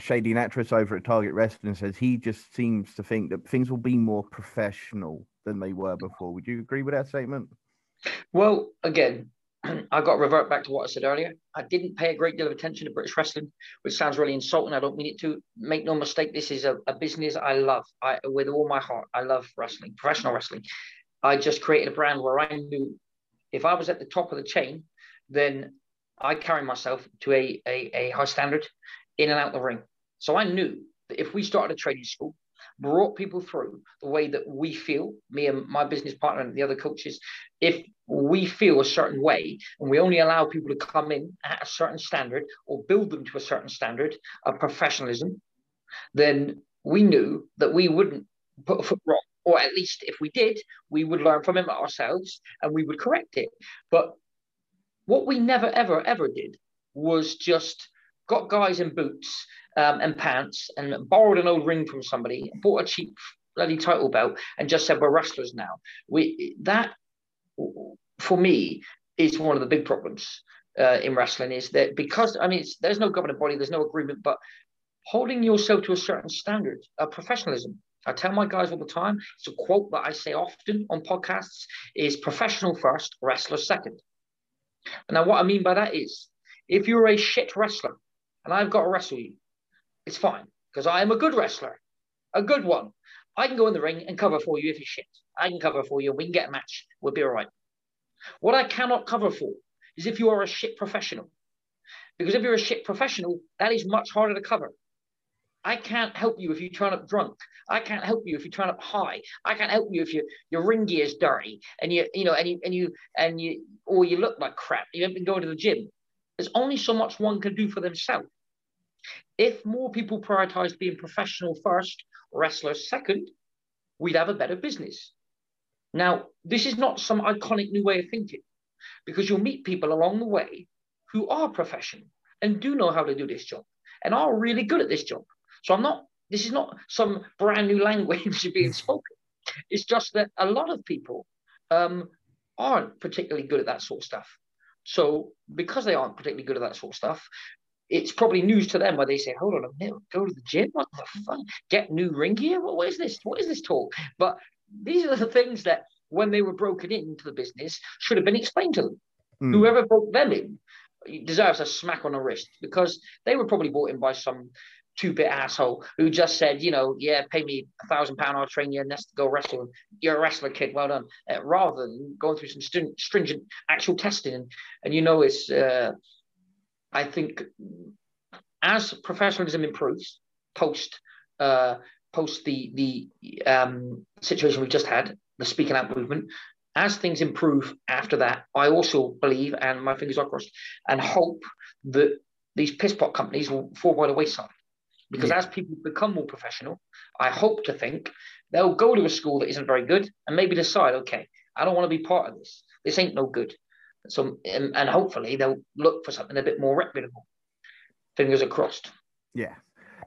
Shady Natras over at Target Wrestling says. He just seems to think that things will be more professional than they were before. Would you agree with that statement? Well, again, [clears throat] I got to revert back to what I said earlier. I didn't pay a great deal of attention to British wrestling, which sounds really insulting. I don't mean it to. Make no mistake, this is a, a business I love. I, with all my heart, I love wrestling, professional wrestling. I just created a brand where I knew if I was at the top of the chain, then I carry myself to a, a, a high standard in and out the ring. So I knew that if we started a training school, brought people through the way that we feel, me and my business partner and the other coaches, if we feel a certain way and we only allow people to come in at a certain standard or build them to a certain standard of professionalism, then we knew that we wouldn't put a foot wrong. Or at least if we did, we would learn from it ourselves and we would correct it. But what we never, ever, ever did was just got guys in boots um, and pants and borrowed an old ring from somebody, bought a cheap bloody title belt, and just said we're wrestlers now. We that for me is one of the big problems uh, in wrestling is that because I mean there's no governing body, there's no agreement, but holding yourself to a certain standard of professionalism. I tell my guys all the time. It's a quote that I say often on podcasts: "Is professional first, wrestler second. Now, what I mean by that is, if you're a shit wrestler and I've got to wrestle you, it's fine because I am a good wrestler, a good one. I can go in the ring and cover for you if you're shit. I can cover for you. We can get a match. We'll be all right. What I cannot cover for is if you are a shit professional. Because if you're a shit professional, that is much harder to cover. I can't help you if you turn up drunk. I can't help you if you turn up high. I can't help you if your your ring gear is dirty and you you know and you and you and you or you look like crap. You haven't been going to the gym. There's only so much one can do for themselves. If more people prioritized being professional first, wrestlers second, we'd have a better business. Now, this is not some iconic new way of thinking because you'll meet people along the way who are professional and do know how to do this job and are really good at this job. So I'm not, this is not some brand new language [laughs] being spoken. It's just that a lot of people um, aren't particularly good at that sort of stuff. So because they aren't particularly good at that sort of stuff, it's probably news to them where they say, hold on a minute, go to the gym? What the fuck? Get new ring gear? What, what is this? What is this talk? But these are the things that when they were broken into the business should have been explained to them. Mm. Whoever broke them in deserves a smack on the wrist because they were probably bought in by some two-bit asshole who just said, you know, yeah, pay me a thousand pound, I'll train you, and let's go wrestle. You're a wrestler, kid. Well done. Uh, rather than going through some st- stringent actual testing, and, and you know, it's. Uh, I think as professionalism improves post uh, post the the um, situation we've just had, the speaking out movement, as things improve after that, I also believe, and my fingers are crossed, and hope that these piss pot companies will fall by the wayside. Because yeah. as people become more professional, I hope to think they'll go to a school that isn't very good and maybe decide, okay, I don't want to be part of this. This ain't no good. So, and, and hopefully they'll look for something a bit more reputable. Fingers are crossed. Yeah.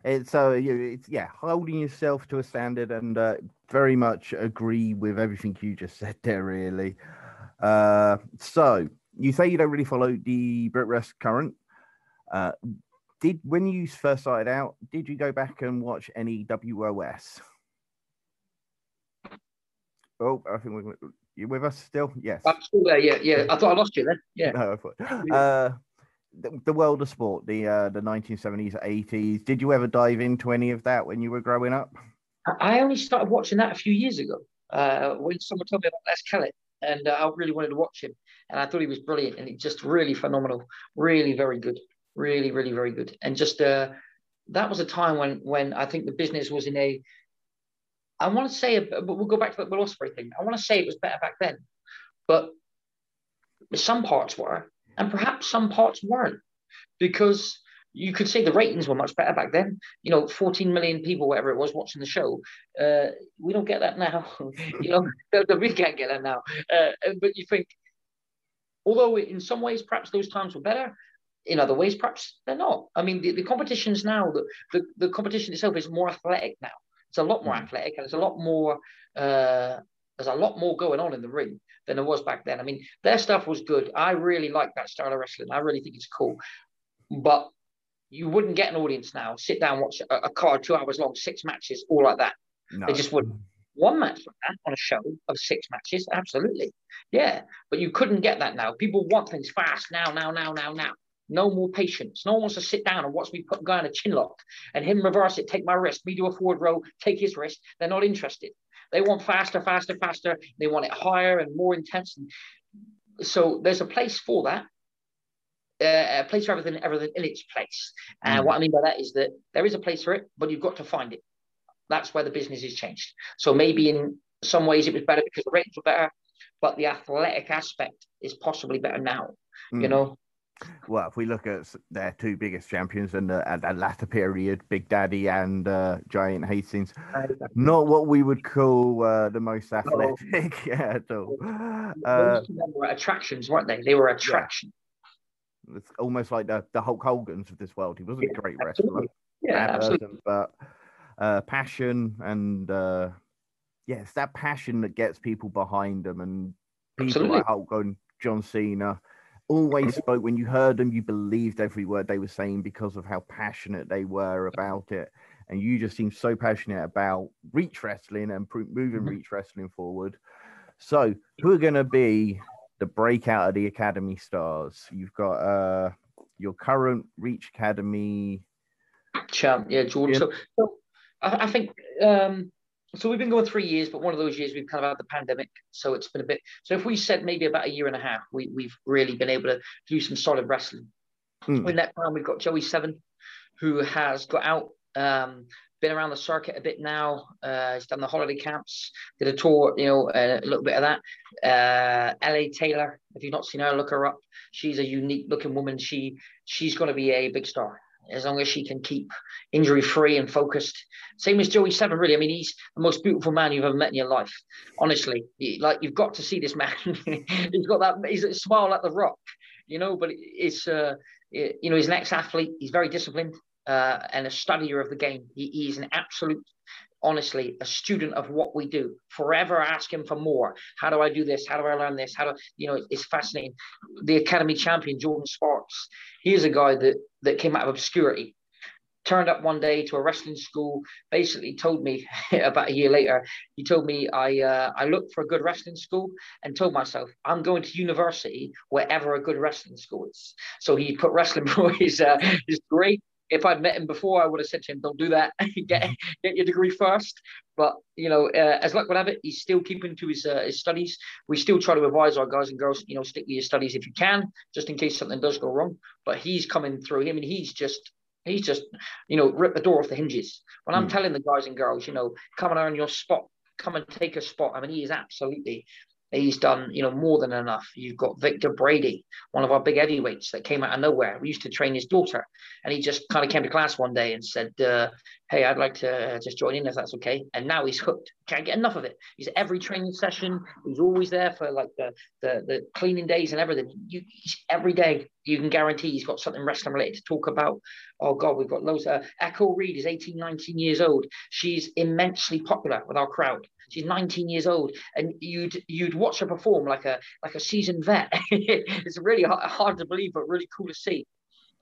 It's so uh, it's yeah, holding yourself to a standard and uh, very much agree with everything you just said there. Really. Uh, so you say you don't really follow the BritWres current. Uh, did when you first started out, did you go back and watch any WOS? Oh, I think we're you with us still? Yes. I'm still there. Yeah, yeah. I thought I lost you then. Yeah. No, I thought. The, world of sport, the uh, the 1970s, 80s. Did you ever dive into any of that when you were growing up? I only started watching that a few years ago uh, when someone told me about Les Kellett, and uh, I really wanted to watch him, and I thought he was brilliant, and he's just really phenomenal, really very good, really really very good, and just uh, that was a time when when I think the business was in a I want to say, but we'll go back to the Will Ospreay thing. I want to say it was better back then, but some parts were, and perhaps some parts weren't, because you could say the ratings were much better back then. You know, 14 million people, whatever it was, watching the show. Uh, we don't get that now. [laughs] you know, [laughs] we can't get that now. Uh, but you think, although in some ways perhaps those times were better, in other ways perhaps they're not. I mean, the, the competitions now, the, the, the competition itself is more athletic now. It's a lot more mm. athletic and it's a lot more. Uh, there's a lot more going on in the ring than there was back then. I mean, their stuff was good. I really like that style of wrestling. I really think it's cool. But you wouldn't get an audience now. Sit down, watch a, a card two hours long, six matches, all like that. No. They just wouldn't. One match like that on a show of six matches, absolutely. Yeah. But you couldn't get that now. People want things fast now, now, now, now, now. No more patience. No one wants to sit down and watch me put a guy in a chin lock and him reverse it, take my wrist, me do a forward row, take his wrist. They're not interested. They want faster, faster, faster. They want it higher and more intense. So there's a place for that. Uh, a place for everything, everything in its place. And mm. what I mean by that is that there is a place for it, but you've got to find it. That's where the business has changed. So maybe in some ways it was better because the ratings were better, but the athletic aspect is possibly better now. Mm. You know, well, if we look at their two biggest champions in the, at that latter period, Big Daddy and uh, Giant Haystacks, not what we would call uh, the most athletic yeah, at all. [laughs] Uh, were attractions, weren't they? They were attraction. It's almost like the, the Hulk Hogan's of this world. He wasn't Yeah, a great wrestler. Yeah, absolutely. person, but uh, passion and uh, yeah, it's that passion that gets people behind them. And people Absolutely. like Hulk and John Cena always [laughs] spoke when you heard them, you believed every word they were saying because of how passionate they were about it. And you just seem so passionate about reach wrestling and moving Mhm. reach wrestling forward. So, who are going to be the breakout of the academy stars? You've got uh, your current Reach Academy. champ. Yeah, Jordan. So, so I, I think um, so. We've been going three years, but one of those years we've kind of had the pandemic, so it's been a bit. So if we said maybe about a year and a half, we we've really been able to do some solid wrestling. Hmm. In that time, we've got Joey Seven, who has got out. Um, been around the circuit a bit now. Uh, he's done the holiday camps, did a tour, you know, uh, a little bit of that. Uh, La Taylor, if you've not seen her, look her up. She's a unique looking woman. She she's going to be a big star as long as she can keep injury free and focused. Same as Joey Seven, really. I mean, he's the most beautiful man you've ever met in your life. Honestly, like you've got to see this man. [laughs] he's got that. He's a smile like the Rock, you know. But it's uh, it- you know, he's an ex-athlete. He's very disciplined uh, and a studier of the game. He, he's an absolute. Honestly, a student of what we do. Forever asking for more. How do I do this? How do I learn this? How do you know? It's fascinating. The academy champion Jordan Sparks. He is a guy that that came out of obscurity turned up one day to a wrestling school basically told me [laughs] about a year later he told me i uh, i looked for a good wrestling school and told myself i'm going to university wherever a good wrestling school is so he put wrestling [laughs] for his uh, his grade if I'd met him before, I would have said to him, "Don't do that. [laughs] get get your degree first. But you know, uh, as luck would have it, he's still keeping to his uh, his studies. We still try to advise our guys and girls, you know, stick with your studies if you can, just in case something does go wrong. But he's coming through him, and he's just he's just you know ripped the door off the hinges. When I'm Mm. telling the guys and girls, you know, come and earn your spot, come and take a spot. I mean, he is absolutely. He's done, you know, more than enough. You've got Victor Brady, one of our big heavyweights that came out of nowhere. We used to train his daughter, and he just kind of came to class one day and said, uh, "Hey, I'd like to just join in if that's okay." And now he's hooked. Can't get enough of it. He's at every training session. He's always there for like the the, the cleaning days and everything. You every day you can guarantee he's got something wrestling related to talk about. Oh God, we've got loads. Uh, Echo Reed is 18, 19 years old. She's immensely popular with our crowd. She's 19 years old, and you'd you'd watch her perform like a like a seasoned vet. [laughs] it's really hard, hard to believe, but really cool to see.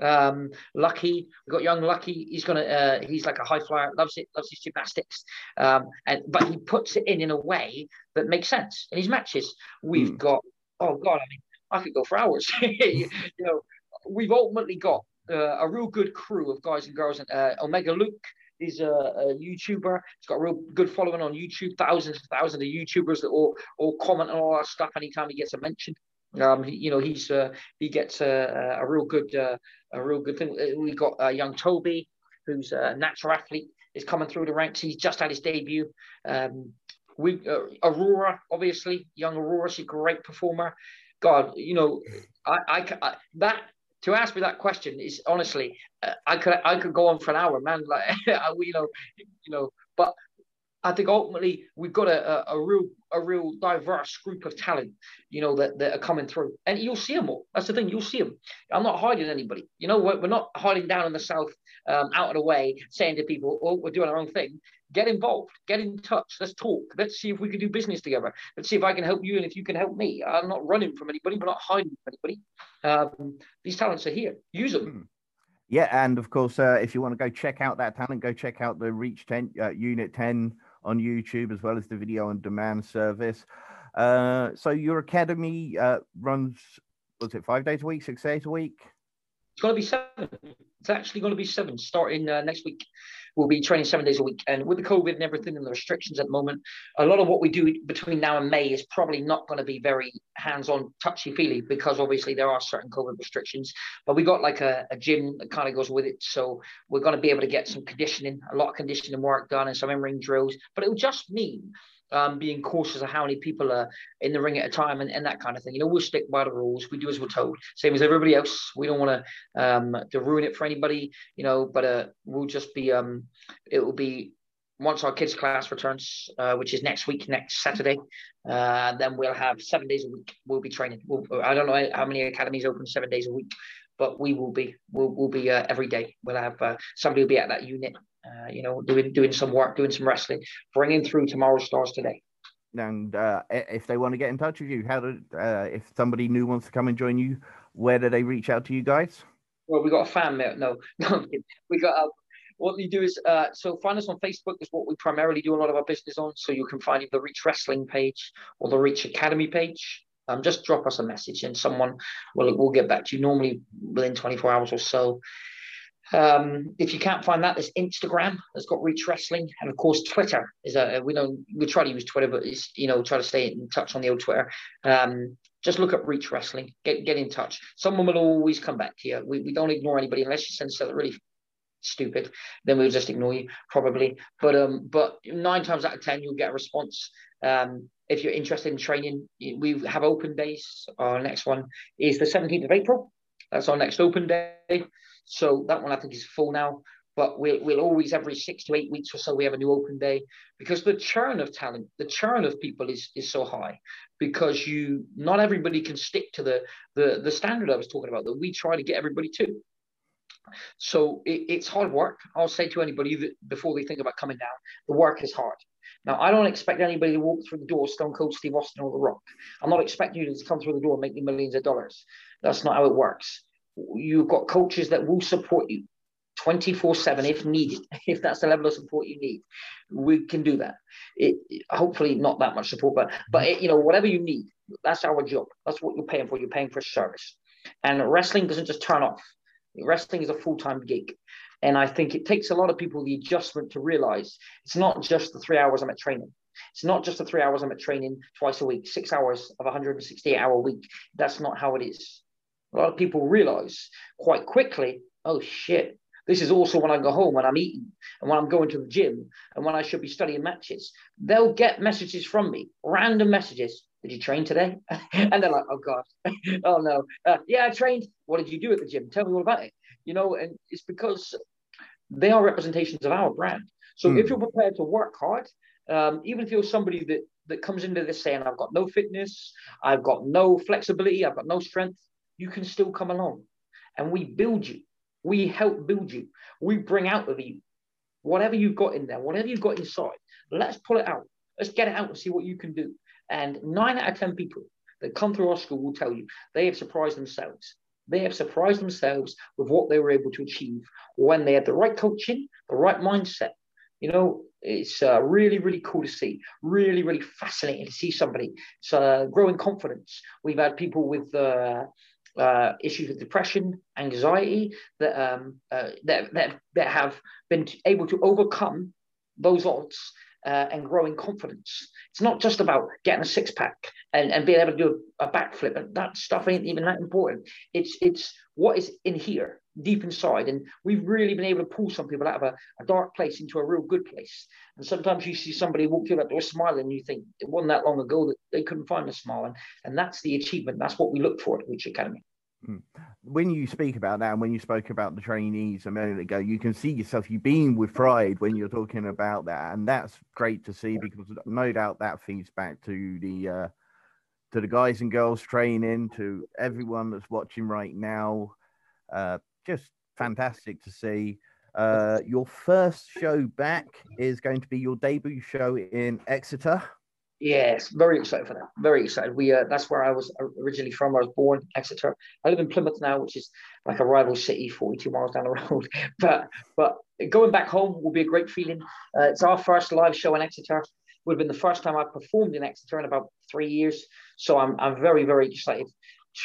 Um, Lucky, we've got young Lucky. He's gonna uh, he's like a high flyer, loves it, loves his gymnastics. Um, and but he puts it in in a way that makes sense in his matches. We've Hmm. got oh god, I mean, I could go for hours. you, [laughs] you know, we've ultimately got uh, a real good crew of guys and girls. And uh, Omega Luke is a, a YouTuber. He's got a real good following on YouTube. Thousands and thousands of YouTubers that all all comment on all our stuff anytime he gets a mention. Um, he, you know, he's uh, he gets a, a real good uh, a real good thing. Uh, We got uh, young Toby, who's a natural athlete, is coming through the ranks. He's just had his debut. Um, we uh, Aurora, obviously, young Aurora, she's a great performer. God, you know, I, I, I that to ask me that question is honestly, uh, I could I could go on for an hour, man. Like [laughs] you know, you know, but I think ultimately we've got a, a, a real a real diverse group of talent, you know, that, that are coming through, and you'll see them all. That's the thing, you'll see them. I'm not hiding anybody. You know, we're, we're not hiding down in the south, um, out of the way, saying to people, "Oh, we're doing our own thing." Get involved, get in touch. Let's talk. Let's see if we can do business together. Let's see if I can help you and if you can help me. I'm not running from anybody. We're not hiding from anybody. Um, these talents are here. Use them. Yeah, and of course, uh, if you want to go check out that talent, go check out the Reach 10 uh, Unit 10 on YouTube as well as the video on demand service. Uh, so your academy uh, runs, was it five days a week, six days a week? Going to be seven. It's actually going to be seven starting uh, next week. We'll be training seven days a week. And with the COVID and everything and the restrictions at the moment, a lot of what we do between now and May is probably not going to be very hands on, touchy feely because obviously there are certain COVID restrictions. But we got like a, a gym that kind of goes with it. So we're going to be able to get some conditioning, a lot of conditioning work done and some in ring drills. But it'll just mean um, being cautious of how many people are in the ring at a time and, and that kind of thing. You know, we'll stick by the rules. We do as we're told, same as everybody else. We don't want to um, to ruin it for anybody, you know. But uh, we'll just be um, it will be once our kids class returns, uh, which is next week, next Saturday. Uh, then we'll have seven days a week. We'll be training. We'll, I don't know how many academies open seven days a week, but we will be. We'll, we'll be uh, every day. We'll have uh, somebody will be at that unit. Uh, you know, doing doing some work, doing some wrestling, bringing through tomorrow's stars today. And uh, if they want to get in touch with you, how do uh, if somebody new wants to come and join you, where do they reach out to you guys? Well, we got a fan mail. No, [laughs] no, we got a, what you do is uh, so find us on Facebook is what we primarily do a lot of our business on. So you can find the Reach Wrestling page or the Reach Academy page. Um, just drop us a message and someone will will get back to you normally within 24 hours or so. Um, if you can't find that, there's Instagram that's got Reach Wrestling, and of course Twitter is a we don't we try to use Twitter, but it's you know try to stay in touch on the old Twitter. Um, just look at Reach Wrestling, get get in touch. Someone will always come back to you. We, we don't ignore anybody unless you send something really stupid, then we'll just ignore you probably. But um, but nine times out of ten, you'll get a response. Um, if you're interested in training, we have open days. Our next one is the 17th of April. That's our next open day. So that one I think is full now. But we'll, we'll always every six to eight weeks or so we have a new open day because the churn of talent, the churn of people is is so high because you not everybody can stick to the the the standard I was talking about that we try to get everybody to. So it, it's hard work. I'll say to anybody that before they think about coming down, the work is hard. Now, I don't expect anybody to walk through the door, Stone Cold Steve Austin or The Rock. I'm not expecting you to come through the door and make me millions of dollars. That's not how it works. You've got coaches that will support you 24 7 if needed, [laughs] if that's the level of support you need. We can do that. It, hopefully, not that much support, but, but it, you know, whatever you need, that's our job. That's what you're paying for. You're paying for service. And wrestling doesn't just turn off. Wrestling is a full time gig. And I think it takes a lot of people the adjustment to realize it's not just the three hours I'm at training. It's not just the three hours I'm at training twice a week, six hours of a 168 hour week. That's not how it is. A lot of people realize quite quickly, oh shit, this is also when I go home, when I'm eating, and when I'm going to the gym, and when I should be studying matches. They'll get messages from me, random messages. Did you train today? [laughs] and they're like, oh God, [laughs] oh no. Uh, yeah, I trained. What did you do at the gym? Tell me all about it. You know, and it's because they are representations of our brand. So mm. if you're prepared to work hard, um, even if you're somebody that that comes into this saying, I've got no fitness, I've got no flexibility, I've got no strength, you can still come along. And we build you. We help build you. We bring out of you whatever you've got in there, whatever you've got inside. Let's pull it out. Let's get it out and see what you can do. And nine out of 10 people that come through our school will tell you they have surprised themselves. They have surprised themselves with what they were able to achieve when they had the right coaching, the right mindset. You know, it's uh, really, really cool to see. Really, really fascinating to see somebody. It's uh, growing confidence. We've had people with uh, uh, issues with depression, anxiety that, um, uh, that, that, that have been able to overcome those odds uh, and growing confidence. It's not just about getting a six pack and, and being able to do a, backflip. That stuff ain't even that important. It's it's what is in here, deep inside. And we've really been able to pull some people out of a, a dark place into a real good place. And sometimes you see somebody walk through that door smiling, and you think it wasn't that long ago that they couldn't find a smile. And, and that's the achievement. That's what we look for at Reach Academy. Hmm. When you speak about that, and when you spoke about the trainees a minute ago, you can see yourself. You beam with pride when you're talking about that, and that's great to see because no doubt that feeds back to the uh, to the guys and girls training, to everyone that's watching right now. Uh, just fantastic to see. Uh, your first show back is going to be your debut show in Exeter. Yes, very excited for that. Very excited. We uh, that's where I was originally from. I was born Exeter. I live in Plymouth now, which is like a rival city, 42 miles down the [laughs] road. but but going back home will be a great feeling. Uh, it's our first live show in Exeter. Would have been the first time I've performed in Exeter in about three years. So I'm I'm very very excited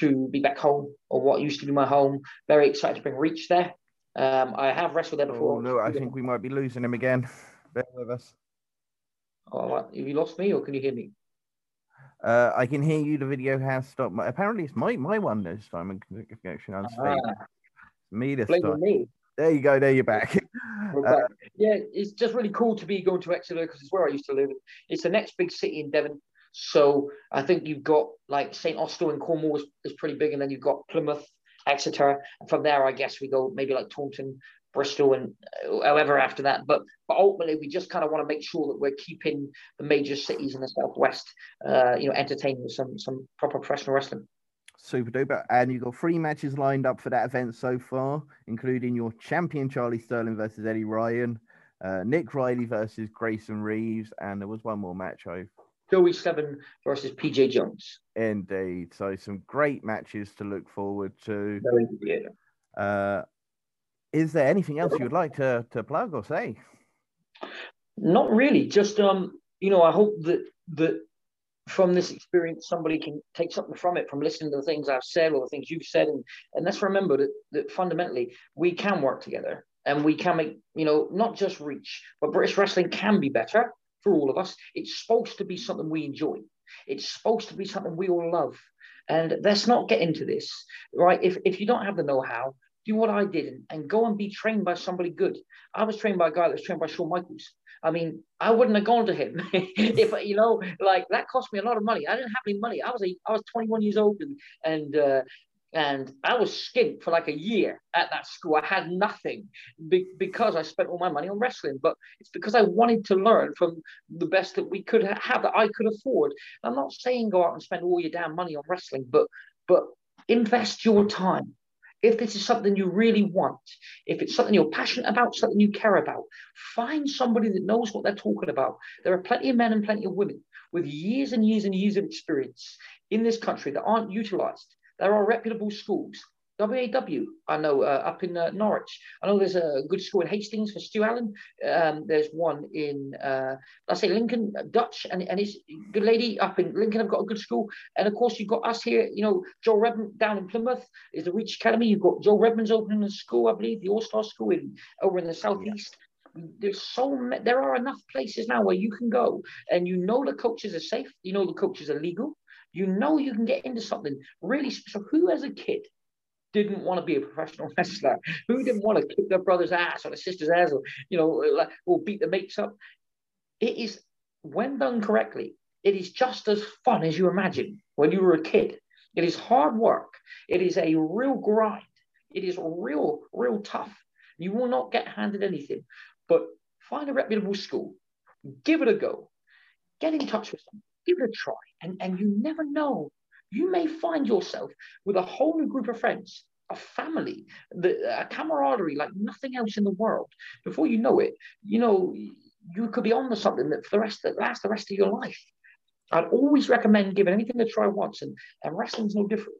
to be back home or what used to be my home. Very excited to bring Reach there. Um, I have wrestled there before. Oh, no, I think we might be losing him again. Bear with us. Oh, have you lost me or can you hear me? Uh, I can hear you. The video has stopped. Apparently, it's my my one this time. Connection on ah, Me this time. Me. There you go. There you're back. Uh, [laughs] yeah, it's just really cool to be going to Exeter because it's where I used to live. It's the next big city in Devon. So I think you've got like St. Austell in Cornwall is, is pretty big, and then you've got Plymouth, Exeter. And from there, I guess we go maybe like Taunton, Bristol, and uh, however after that. But but ultimately, we just kind of want to make sure that we're keeping the major cities in the southwest, uh, you know, entertaining with some some proper professional wrestling. Super duper. And you've got three matches lined up for that event so far, including your champion Charlie Sterling versus Eddie Ryan, uh, Nick Riley versus Grayson Reeves, and there was one more match I Joey Seven versus PJ Jones. Indeed. So some great matches to look forward to. Very good. Uh, is there anything else you would like to, to plug or say? Not really. Just um, you know, I hope that that from this experience somebody can take something from it from listening to the things I've said or the things you've said. And and let's remember that that fundamentally we can work together and we can make, you know, not just reach, but British wrestling can be better for all of us. It's supposed to be something we enjoy. It's supposed to be something we all love. And let's not get into this, right? If, if you don't have the know how, do what I did and, go and be trained by somebody good. I was trained by a guy that was trained by Shawn Michaels. I mean, I wouldn't have gone to him [laughs] if you know, like that cost me a lot of money. I didn't have any money. I was a, I was 21 years old and and uh, and I was skint for like a year at that school. I had nothing be- because I spent all my money on wrestling, but it's because I wanted to learn from the best that we could have that I could afford. I'm not saying go out and spend all your damn money on wrestling, but but invest your time. If this is something you really want, if it's something you're passionate about, something you care about, find somebody that knows what they're talking about. There are plenty of men and plenty of women with years and years and years of experience in this country that aren't utilized there are reputable schools. WAW, I know uh, up in uh, Norwich. I know there's a good school in Hastings for Stu Allen. Um, there's one in, uh, let's say, Lincoln uh, Dutch, and, and his good lady up in Lincoln have got a good school. And of course, you've got us here, you know, Joel Redman down in Plymouth is the Reach Academy. You've got Joel Redman's opening a school, I believe, the All Star School in over in the southeast. Yeah. There's so many, there are enough places now where you can go and you know the coaches are safe, you know the coaches are legal, you know you can get into something really special. Who as a kid didn't want to be a professional [laughs] wrestler? Who didn't want to kick their brother's ass or their sister's ass or, you know, uh, or beat the mates up? It is, when done correctly, it is just as fun as you imagine when you were a kid. It is hard work. It is a real grind. It is real, real tough. You will not get handed anything, but find a reputable school, give it a go, get in touch with them, give it a try. And, and you never know. You may find yourself with a whole new group of friends, a family, the, a camaraderie like nothing else in the world. Before you know it, you know, you could be on to something that for the rest that lasts the rest of your life. I'd always recommend giving anything a try once, and, and wrestling's no different.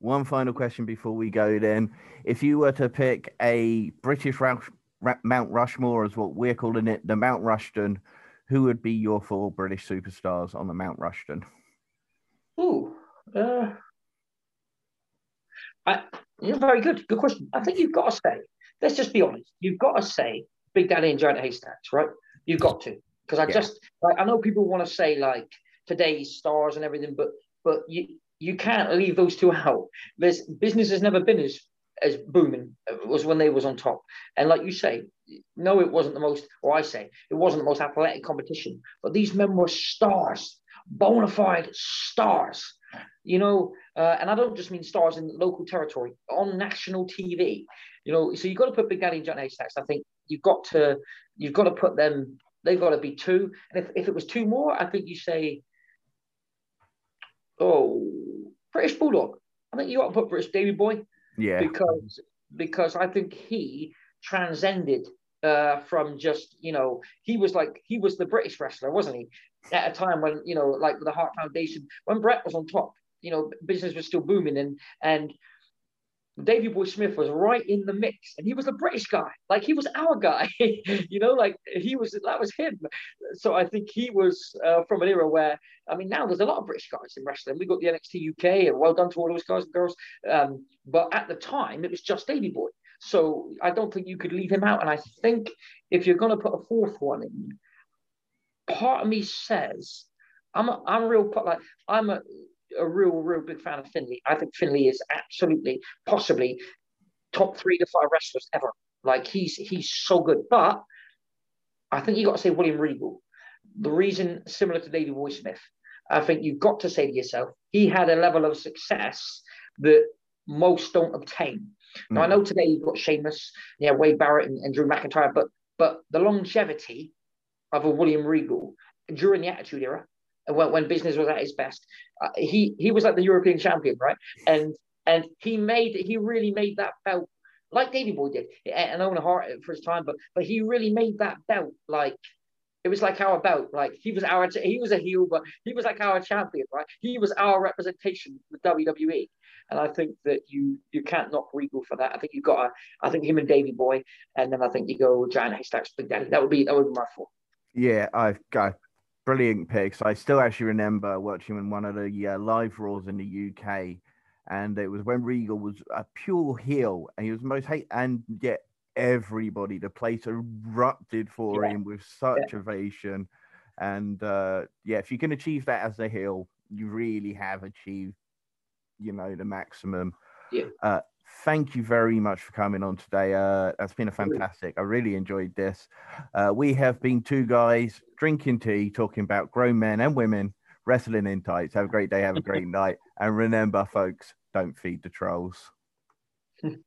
One final question before we go then. If you were to pick a British Mount Rushmore, as what we're calling it, the Mount Rushton who would be your four British superstars on the Mount Rushton? Ooh, uh, I, yeah, very good. Good question. I think you've got to say, let's just be honest, you've got to say Big Daddy and Giant Haystacks, right? You've got to. Because I yeah. just, like, I know people want to say like today's stars and everything, but but you you can't leave those two out. There's business has never been as as booming was when they was on top. And like you say, no, it wasn't the most, or I say, it wasn't the most athletic competition, but these men were stars, bona fide stars, you know. Uh, and I don't just mean stars in local territory, on national TV, you know. So you've got to put Big Daddy and Giant Haystacks. I think you've got to, you've got to put them. They've got to be two. And if, if it was two more, I think you say, oh, British Bulldog. I think you got to put British Davy Boy. Yeah. Because because I think he transcended uh, from just you know he was like he was the British wrestler, wasn't he? At a time when you know like with the Heart Foundation, when Bret was on top, you know business was still booming and and Davy Boy Smith was right in the mix, and he was a British guy, like he was our guy, [laughs] you know, like he was that was him. So I think he was uh, from an era where, I mean, now there's a lot of British guys in wrestling. We got the NXT UK, and well done to all those guys and girls. Um, but at the time, it was just Davy Boy. So I don't think you could leave him out. And I think if you're going to put a fourth one in, part of me says I'm a, I'm a real like I'm a a real, real big fan of Finlay. I think Finlay is absolutely, possibly top three to five wrestlers ever. Like he's he's so good. But I think you got to say William Regal. The reason similar to Davey Boy Smith, I think you've got to say to yourself, he had a level of success that most don't obtain. Mm. Now I hmm. know today you've got Sheamus, yeah, Wade Barrett and, and Drew McIntyre, but but the longevity of a William Regal during the Attitude Era when, when business was at its best. Uh, he he was like the European champion, right? And and he made he really made that belt like Davy Boy did, and Owen Hart for his time, but but he really made that belt like it was like our belt. Like he was our he was a heel, but he was like our champion, right? He was our representation with WWE. And I think that you you can't knock Regal for that. I think you've got a, I think him and Davy Boy, and then I think you go Giant Haystacks Big Daddy. That would be that would be my four. Yeah, I've got brilliant picks. I still actually remember watching in one of the uh, live Raws in the UK, and it was when Regal was a pure heel, and he was most hate, and yet everybody, the place erupted for yeah. him with such yeah. ovation. And uh, yeah, if you can achieve that as a heel, you really have achieved, you know, the maximum. Yeah. Uh, thank you very much for coming on today. Uh, that's been a fantastic. I really enjoyed this. Uh, we have been two guys drinking tea, talking about grown men and women wrestling in tights. Have a great day. Have a great [laughs] night. And remember, folks, don't feed the trolls. [laughs]